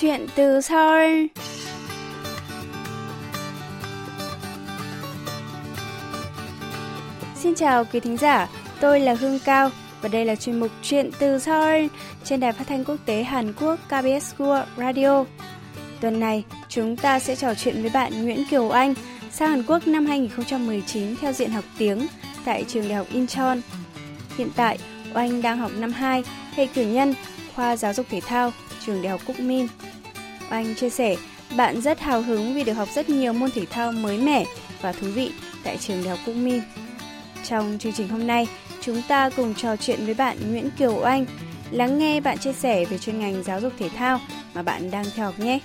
chuyện từ Seoul. Xin chào quý thính giả, tôi là Hương Cao và đây là chuyên mục Chuyện từ Seoul trên đài phát thanh quốc tế Hàn Quốc KBS World Radio. Tuần này, chúng ta sẽ trò chuyện với bạn Nguyễn Kiều Anh sang Hàn Quốc năm 2019 theo diện học tiếng tại trường đại học Incheon. Hiện tại, Oanh đang học năm 2 hệ cử nhân khoa giáo dục thể thao trường đại học Cúc Min. Oanh chia sẻ, bạn rất hào hứng vì được học rất nhiều môn thể thao mới mẻ và thú vị tại trường đại học Cúc Min. Trong chương trình hôm nay, chúng ta cùng trò chuyện với bạn Nguyễn Kiều Oanh, lắng nghe bạn chia sẻ về chuyên ngành giáo dục thể thao mà bạn đang theo học nhé.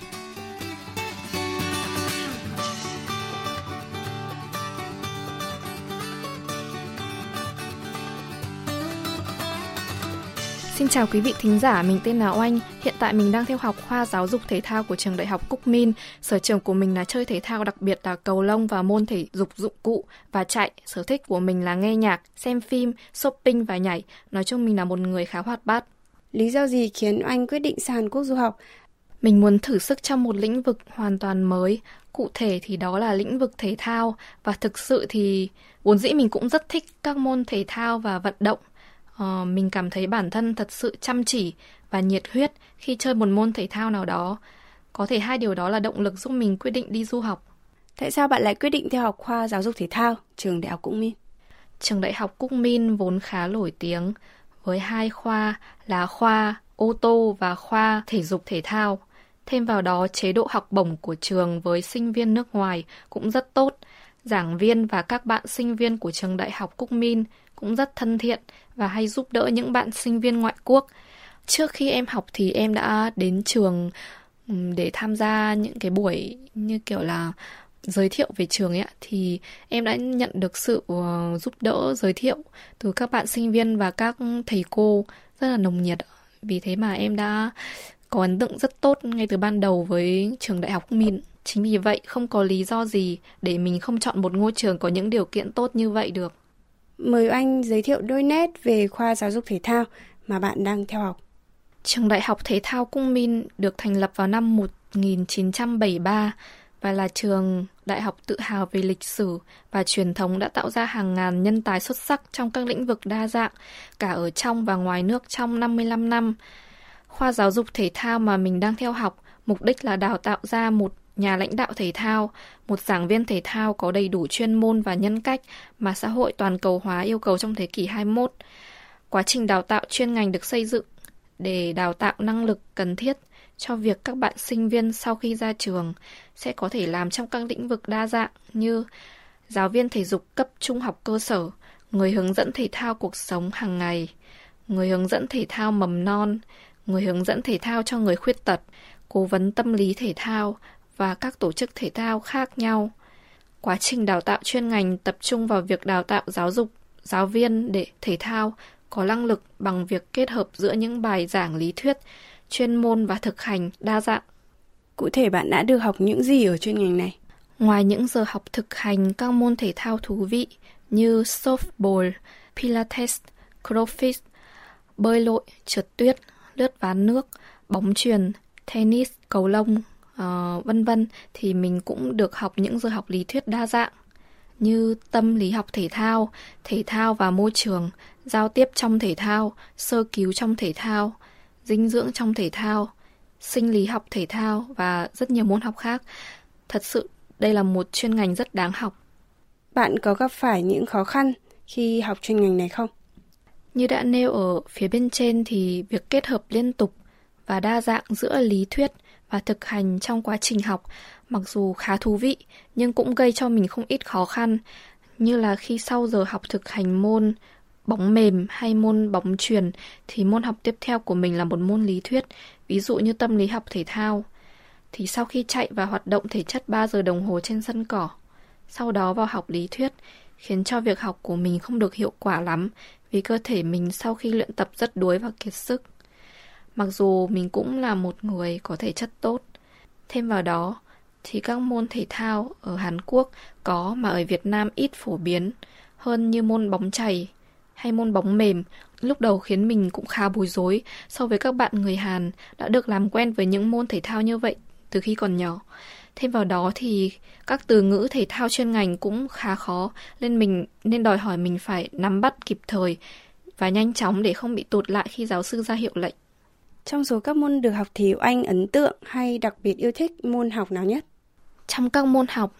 Xin chào quý vị thính giả, mình tên là Oanh. Hiện tại mình đang theo học khoa giáo dục thể thao của trường đại học Cúc Min. Sở trường của mình là chơi thể thao, đặc biệt là cầu lông và môn thể dục dụng cụ và chạy. Sở thích của mình là nghe nhạc, xem phim, shopping và nhảy. Nói chung mình là một người khá hoạt bát. Lý do gì khiến Oanh quyết định sang Hàn Quốc du học? Mình muốn thử sức trong một lĩnh vực hoàn toàn mới. Cụ thể thì đó là lĩnh vực thể thao và thực sự thì vốn dĩ mình cũng rất thích các môn thể thao và vận động uh, mình cảm thấy bản thân thật sự chăm chỉ và nhiệt huyết khi chơi một môn thể thao nào đó. Có thể hai điều đó là động lực giúp mình quyết định đi du học. Tại sao bạn lại quyết định theo học khoa giáo dục thể thao trường Đại học Cúc Min? Trường Đại học Cúc Min vốn khá nổi tiếng với hai khoa là khoa ô tô và khoa thể dục thể thao. Thêm vào đó, chế độ học bổng của trường với sinh viên nước ngoài cũng rất tốt. Giảng viên và các bạn sinh viên của trường Đại học Cúc Min cũng rất thân thiện và hay giúp đỡ những bạn sinh viên ngoại quốc. Trước khi em học thì em đã đến trường để tham gia những cái buổi như kiểu là giới thiệu về trường ấy thì em đã nhận được sự ờ, giúp đỡ, giới thiệu từ các bạn sinh viên và các thầy cô rất là nồng nhiệt vì thế mà em đã có ấn tượng rất tốt ngay từ ban đầu với trường đại học Min. Chính vì vậy không có lý do gì để mình không chọn một ngôi trường có những điều kiện tốt như vậy được. Mời anh giới thiệu đôi nét về khoa giáo dục thể thao mà bạn đang theo học. Trường Đại học Thể thao Cung Min được thành lập vào năm 1973 và là trường đại học tự hào về lịch sử và truyền thống đã tạo ra hàng ngàn nhân tài xuất sắc trong các lĩnh vực đa dạng, cả ở trong và ngoài nước trong 55 năm. Khoa giáo dục thể thao mà mình đang theo học, mục đích là đào tạo ra một nhà lãnh đạo thể thao, một giảng viên thể thao có đầy đủ chuyên môn và nhân cách mà xã hội toàn cầu hóa yêu cầu trong thế kỷ 21. Quá trình đào tạo chuyên ngành được xây dựng để đào tạo năng lực cần thiết cho việc các bạn sinh viên sau khi ra trường sẽ có thể làm trong các lĩnh vực đa dạng như giáo viên thể dục cấp trung học cơ sở, người hướng dẫn thể thao cuộc sống hàng ngày, người hướng dẫn thể thao mầm non, người hướng dẫn thể thao cho người khuyết tật, cố vấn tâm lý thể thao và các tổ chức thể thao khác nhau. Quá trình đào tạo chuyên ngành tập trung vào việc đào tạo giáo dục, giáo viên để thể thao có năng lực bằng việc kết hợp giữa những bài giảng lý thuyết, chuyên môn và thực hành đa dạng. Cụ thể bạn đã được học những gì ở chuyên ngành này? Ngoài những giờ học thực hành các môn thể thao thú vị như softball, pilates, crossfit, bơi lội, trượt tuyết, lướt ván nước, bóng truyền, tennis, cầu lông, uh, vân vân thì mình cũng được học những giờ học lý thuyết đa dạng như tâm lý học thể thao, thể thao và môi trường, giao tiếp trong thể thao, sơ cứu trong thể thao, dinh dưỡng trong thể thao, sinh lý học thể thao và rất nhiều môn học khác. Thật sự đây là một chuyên ngành rất đáng học. Bạn có gặp phải những khó khăn khi học chuyên ngành này không? Như đã nêu ở phía bên trên thì việc kết hợp liên tục và đa dạng giữa lý thuyết và thực hành trong quá trình học mặc dù khá thú vị nhưng cũng gây cho mình không ít khó khăn như là khi sau giờ học thực hành môn bóng mềm hay môn bóng truyền thì môn học tiếp theo của mình là một môn lý thuyết, ví dụ như tâm lý học thể thao. Thì sau khi chạy và hoạt động thể chất 3 giờ đồng hồ trên sân cỏ, sau đó vào học lý thuyết, khiến cho việc học của mình không được hiệu quả lắm vì cơ thể mình sau khi luyện tập rất đuối và kiệt sức. Mặc dù mình cũng là một người có thể chất tốt. Thêm vào đó, thì các môn thể thao ở Hàn Quốc có mà ở Việt Nam ít phổ biến hơn như môn bóng chày, hay môn bóng mềm, lúc đầu khiến mình cũng khá bối rối so với các bạn người Hàn đã được làm quen với những môn thể thao như vậy từ khi còn nhỏ. Thêm vào đó thì các từ ngữ thể thao chuyên ngành cũng khá khó, nên mình nên đòi hỏi mình phải nắm bắt kịp thời và nhanh chóng để không bị tụt lại khi giáo sư ra hiệu lệnh. Trong số các môn được học thì anh ấn tượng hay đặc biệt yêu thích môn học nào nhất? Trong các môn học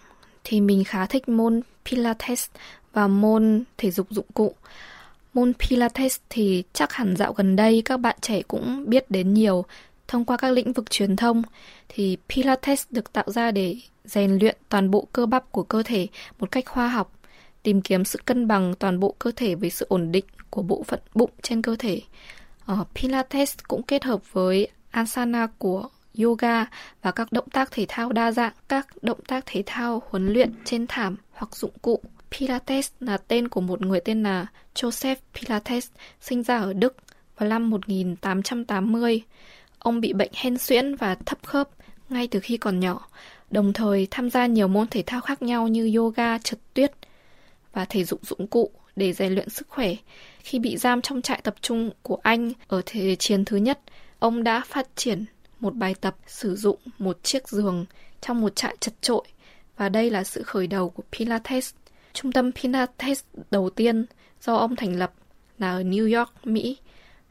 thì mình khá thích môn Pilates và môn thể dục dụng cụ. Môn Pilates thì chắc hẳn dạo gần đây các bạn trẻ cũng biết đến nhiều thông qua các lĩnh vực truyền thông thì Pilates được tạo ra để rèn luyện toàn bộ cơ bắp của cơ thể một cách khoa học, tìm kiếm sự cân bằng toàn bộ cơ thể với sự ổn định của bộ phận bụng trên cơ thể. Ờ, Pilates cũng kết hợp với asana của yoga và các động tác thể thao đa dạng, các động tác thể thao huấn luyện trên thảm hoặc dụng cụ. Pilates là tên của một người tên là Joseph Pilates, sinh ra ở Đức vào năm 1880. Ông bị bệnh hen suyễn và thấp khớp ngay từ khi còn nhỏ, đồng thời tham gia nhiều môn thể thao khác nhau như yoga, trượt tuyết và thể dục dụng cụ để rèn luyện sức khỏe. Khi bị giam trong trại tập trung của Anh ở Thế chiến thứ nhất, ông đã phát triển một bài tập sử dụng một chiếc giường trong một trại chật trội và đây là sự khởi đầu của Pilates. Trung tâm Pilates đầu tiên do ông thành lập là ở New York, Mỹ.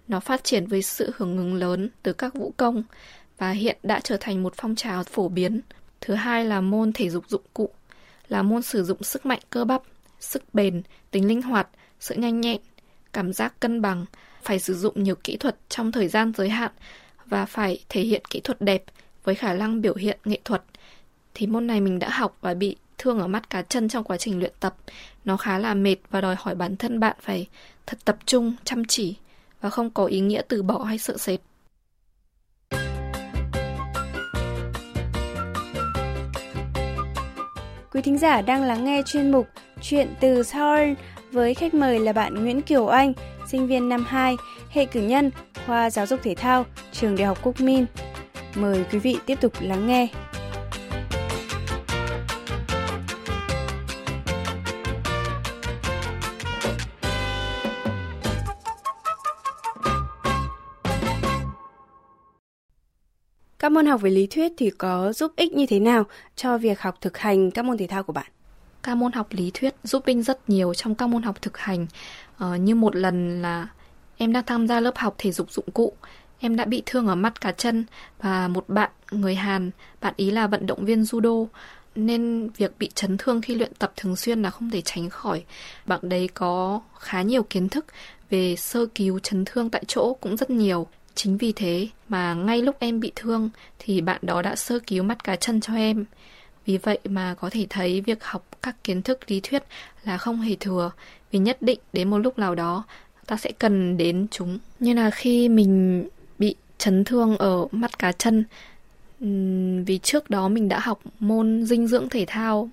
Nó phát triển với sự hưởng ứng lớn từ các vũ công và hiện đã trở thành một phong trào phổ biến. Thứ hai là môn thể dục dụng cụ, là môn sử dụng sức mạnh cơ bắp, sức bền, tính linh hoạt, sự nhanh nhẹn, cảm giác cân bằng, phải sử dụng nhiều kỹ thuật trong thời gian giới hạn và phải thể hiện kỹ thuật đẹp với khả năng biểu hiện nghệ thuật. Thì môn này mình đã học và bị thương ở mắt cá chân trong quá trình luyện tập. Nó khá là mệt và đòi hỏi bản thân bạn phải thật tập trung, chăm chỉ và không có ý nghĩa từ bỏ hay sợ sệt. Quý thính giả đang lắng nghe chuyên mục Chuyện từ Seoul với khách mời là bạn Nguyễn Kiều Anh, sinh viên năm 2, hệ cử nhân, khoa giáo dục thể thao, trường Đại học Quốc Min. Mời quý vị tiếp tục lắng nghe. Các môn học về lý thuyết thì có giúp ích như thế nào cho việc học thực hành các môn thể thao của bạn? Các môn học lý thuyết giúp Binh rất nhiều trong các môn học thực hành. Ờ, như một lần là em đang tham gia lớp học thể dục dụng cụ, em đã bị thương ở mắt cá chân và một bạn người Hàn, bạn ý là vận động viên judo nên việc bị chấn thương khi luyện tập thường xuyên là không thể tránh khỏi. Bạn đấy có khá nhiều kiến thức về sơ cứu chấn thương tại chỗ cũng rất nhiều. Chính vì thế mà ngay lúc em bị thương thì bạn đó đã sơ cứu mắt cá chân cho em. Vì vậy mà có thể thấy việc học các kiến thức lý thuyết là không hề thừa, vì nhất định đến một lúc nào đó ta sẽ cần đến chúng. Như là khi mình bị chấn thương ở mắt cá chân, vì trước đó mình đã học môn dinh dưỡng thể thao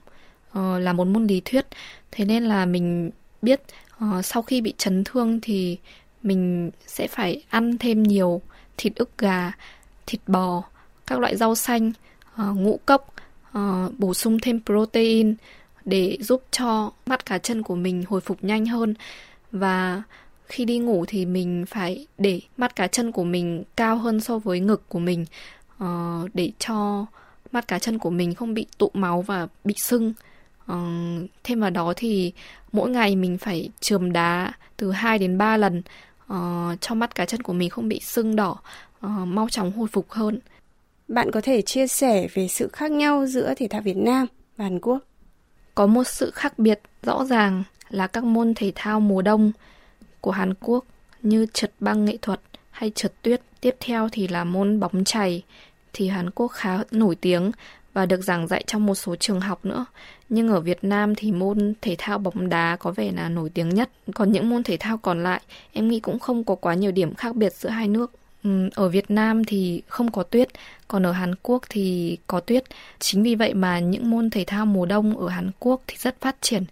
ờ, là một môn lý thuyết, thế nên là mình biết ờ, sau khi bị chấn thương thì mình sẽ phải ăn thêm nhiều thịt ức gà, thịt bò, các loại rau xanh, ờ, ngũ cốc, uh, bổ sung thêm protein để giúp cho mắt cá chân của mình hồi phục nhanh hơn và khi đi ngủ thì mình phải để mắt cá chân của mình cao hơn so với ngực của mình uh, để cho mắt cá chân của mình không bị tụ máu và bị sưng. Uh, thêm vào đó thì mỗi ngày mình phải chườm đá từ 2 đến 3 lần uh, cho mắt cá chân của mình không bị sưng đỏ, uh, mau chóng hồi phục hơn. Bạn có thể chia sẻ về sự khác nhau giữa thể thao Việt Nam và Hàn Quốc? Có một sự khác biệt rõ ràng là các môn thể thao mùa đông của Hàn Quốc như trượt băng nghệ thuật hay trượt tuyết. Tiếp theo thì là môn bóng chày thì Hàn Quốc khá nổi tiếng và được giảng dạy trong một số trường học nữa. Nhưng ở Việt Nam thì môn thể thao bóng đá có vẻ là nổi tiếng nhất. Còn những môn thể thao còn lại, em nghĩ cũng không có quá nhiều điểm khác biệt giữa hai nước. Ở Việt Nam thì không có tuyết, còn ở Hàn Quốc thì có tuyết. Chính vì vậy mà những môn thể thao mùa đông ở Hàn Quốc thì rất phát triển.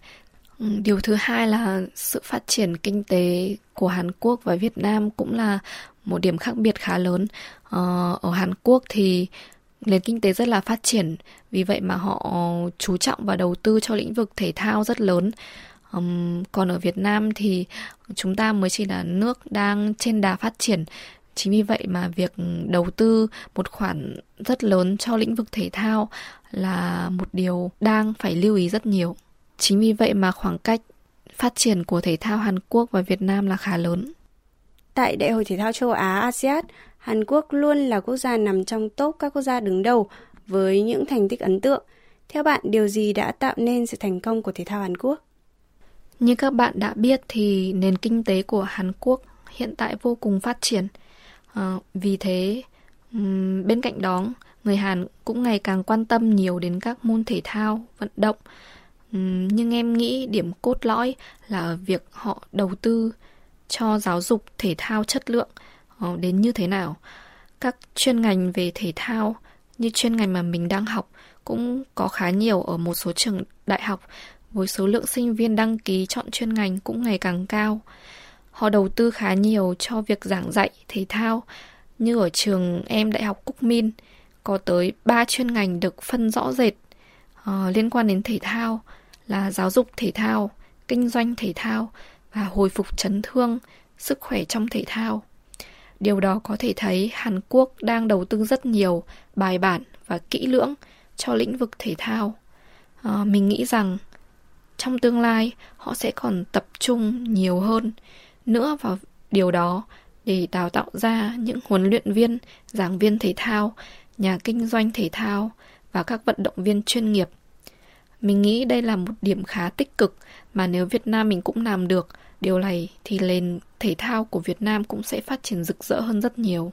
Điều thứ hai là sự phát triển kinh tế của Hàn Quốc và Việt Nam cũng là một điểm khác biệt khá lớn. Ờ, ở Hàn Quốc thì nền kinh tế rất là phát triển, vì vậy mà họ chú trọng và đầu tư cho lĩnh vực thể thao rất lớn. Còn ở Việt Nam thì chúng ta mới chỉ là nước đang trên đà phát triển. Chính vì vậy mà việc đầu tư một khoản rất lớn cho lĩnh vực thể thao là một điều đang phải lưu ý rất nhiều. Chính vì vậy mà khoảng cách phát triển của thể thao Hàn Quốc và Việt Nam là khá lớn. Tại Đại hội Thể thao châu Á ASEAN, Hàn Quốc luôn là quốc gia nằm trong top các quốc gia đứng đầu với những thành tích ấn tượng. Theo bạn, điều gì đã tạo nên sự thành công của thể thao Hàn Quốc? Như các bạn đã biết thì nền kinh tế của Hàn Quốc hiện tại vô cùng phát triển. À, vì thế, bên cạnh đó, người Hàn cũng ngày càng quan tâm nhiều đến các môn thể thao, vận động. nhưng em nghĩ điểm cốt lõi là ở việc họ đầu tư cho giáo dục thể thao chất lượng ờ, đến như thế nào. Các chuyên ngành về thể thao như chuyên ngành mà mình đang học cũng có khá nhiều ở một số trường đại học với số lượng sinh viên đăng ký chọn chuyên ngành cũng ngày càng cao. Họ đầu tư khá nhiều cho việc giảng dạy thể thao như ở trường em Đại học Cúc Min có tới 3 chuyên ngành được phân rõ rệt uh, liên quan đến thể thao là giáo dục thể thao, kinh doanh thể thao và hồi phục chấn thương, sức khỏe trong thể thao. Điều đó có thể thấy Hàn Quốc đang đầu tư rất nhiều, bài bản và kỹ lưỡng cho lĩnh vực thể thao. À, mình nghĩ rằng trong tương lai họ sẽ còn tập trung nhiều hơn nữa vào điều đó để đào tạo ra những huấn luyện viên, giảng viên thể thao, nhà kinh doanh thể thao và các vận động viên chuyên nghiệp. Mình nghĩ đây là một điểm khá tích cực mà nếu Việt Nam mình cũng làm được điều này thì nền thể thao của Việt Nam cũng sẽ phát triển rực rỡ hơn rất nhiều.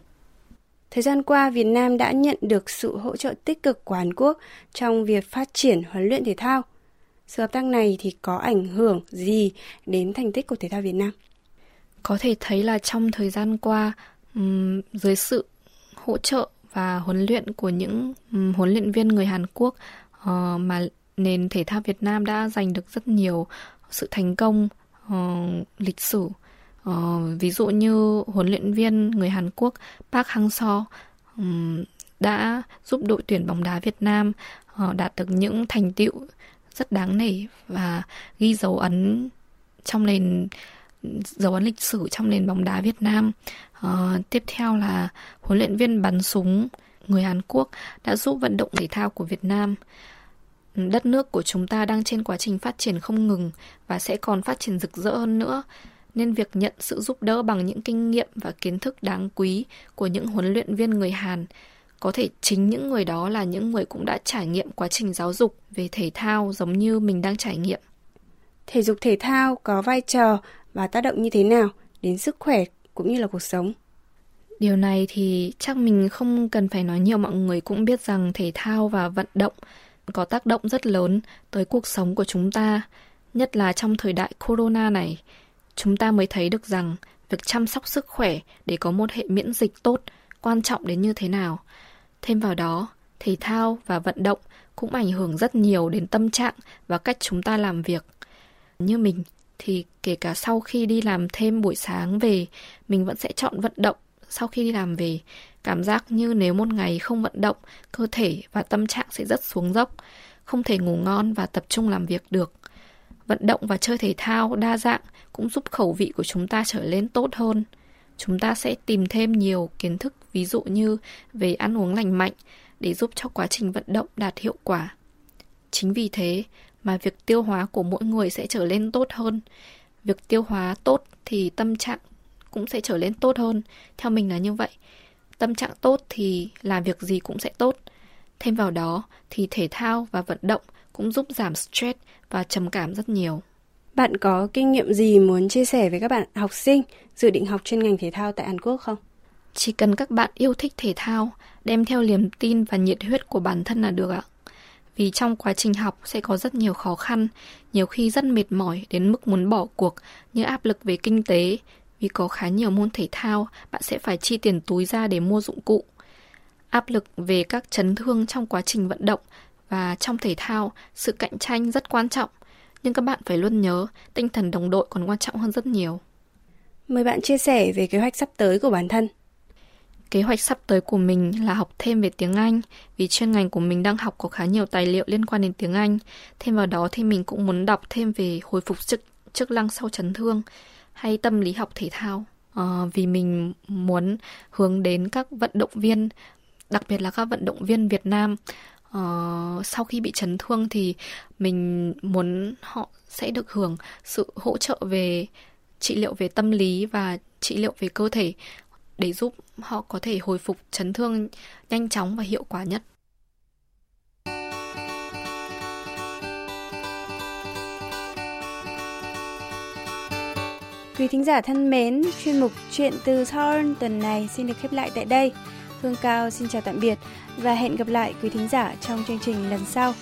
Thời gian qua, Việt Nam đã nhận được sự hỗ trợ tích cực của Hàn Quốc trong việc phát triển huấn luyện thể thao. Sự hợp tác này thì có ảnh hưởng gì đến thành tích của thể thao Việt Nam? Có thể thấy là trong thời gian qua, um, dưới sự hỗ trợ và huấn luyện của những um, huấn luyện viên người Hàn Quốc uh, mà nền thể thao Việt Nam đã giành được rất nhiều sự thành công uh, lịch sử. Uh, ví dụ như huấn luyện viên người Hàn Quốc Park Hang-seo um, đã giúp đội tuyển bóng đá Việt Nam uh, đạt được những thành tựu rất đáng nể và ghi dấu ấn trong nền dấu ấn lịch sử trong nền bóng đá Việt Nam. Uh, tiếp theo là huấn luyện viên bắn súng người Hàn Quốc đã giúp vận động thể thao của Việt Nam. Đất nước của chúng ta đang trên quá trình phát triển không ngừng và sẽ còn phát triển rực rỡ hơn nữa, nên việc nhận sự giúp đỡ bằng những kinh nghiệm và kiến thức đáng quý của những huấn luyện viên người Hàn có thể chính những người đó là những người cũng đã trải nghiệm quá trình giáo dục về thể thao giống như mình đang trải nghiệm. Thể dục thể thao có vai trò và tác động như thế nào đến sức khỏe cũng như là cuộc sống? Điều này thì chắc mình không cần phải nói nhiều mọi người cũng biết rằng thể thao và vận động có tác động rất lớn tới cuộc sống của chúng ta, nhất là trong thời đại corona này. Chúng ta mới thấy được rằng việc chăm sóc sức khỏe để có một hệ miễn dịch tốt quan trọng đến như thế nào. Thêm vào đó, thể thao và vận động cũng ảnh hưởng rất nhiều đến tâm trạng và cách chúng ta làm việc. Như mình thì kể cả sau khi đi làm thêm buổi sáng về, mình vẫn sẽ chọn vận động sau khi đi làm về Cảm giác như nếu một ngày không vận động, cơ thể và tâm trạng sẽ rất xuống dốc, không thể ngủ ngon và tập trung làm việc được. Vận động và chơi thể thao đa dạng cũng giúp khẩu vị của chúng ta trở lên tốt hơn. Chúng ta sẽ tìm thêm nhiều kiến thức ví dụ như về ăn uống lành mạnh để giúp cho quá trình vận động đạt hiệu quả. Chính vì thế mà việc tiêu hóa của mỗi người sẽ trở lên tốt hơn. Việc tiêu hóa tốt thì tâm trạng cũng sẽ trở lên tốt hơn. Theo mình là như vậy. Tâm trạng tốt thì làm việc gì cũng sẽ tốt. Thêm vào đó thì thể thao và vận động cũng giúp giảm stress và trầm cảm rất nhiều. Bạn có kinh nghiệm gì muốn chia sẻ với các bạn học sinh dự định học chuyên ngành thể thao tại Hàn Quốc không? Chỉ cần các bạn yêu thích thể thao, đem theo niềm tin và nhiệt huyết của bản thân là được ạ. Vì trong quá trình học sẽ có rất nhiều khó khăn, nhiều khi rất mệt mỏi đến mức muốn bỏ cuộc như áp lực về kinh tế, vì có khá nhiều môn thể thao, bạn sẽ phải chi tiền túi ra để mua dụng cụ. Áp lực về các chấn thương trong quá trình vận động và trong thể thao, sự cạnh tranh rất quan trọng. Nhưng các bạn phải luôn nhớ, tinh thần đồng đội còn quan trọng hơn rất nhiều. Mời bạn chia sẻ về kế hoạch sắp tới của bản thân. Kế hoạch sắp tới của mình là học thêm về tiếng Anh, vì chuyên ngành của mình đang học có khá nhiều tài liệu liên quan đến tiếng Anh. Thêm vào đó thì mình cũng muốn đọc thêm về hồi phục chức, chức năng sau chấn thương hay tâm lý học thể thao. À, vì mình muốn hướng đến các vận động viên, đặc biệt là các vận động viên Việt Nam uh, sau khi bị chấn thương thì mình muốn họ sẽ được hưởng sự hỗ trợ về trị liệu về tâm lý và trị liệu về cơ thể để giúp họ có thể hồi phục chấn thương nhanh chóng và hiệu quả nhất. Quý thính giả thân mến, chuyên mục Chuyện từ Thorn tuần này xin được khép lại tại đây. Hương Cao xin chào tạm biệt và hẹn gặp lại quý thính giả trong chương trình lần sau.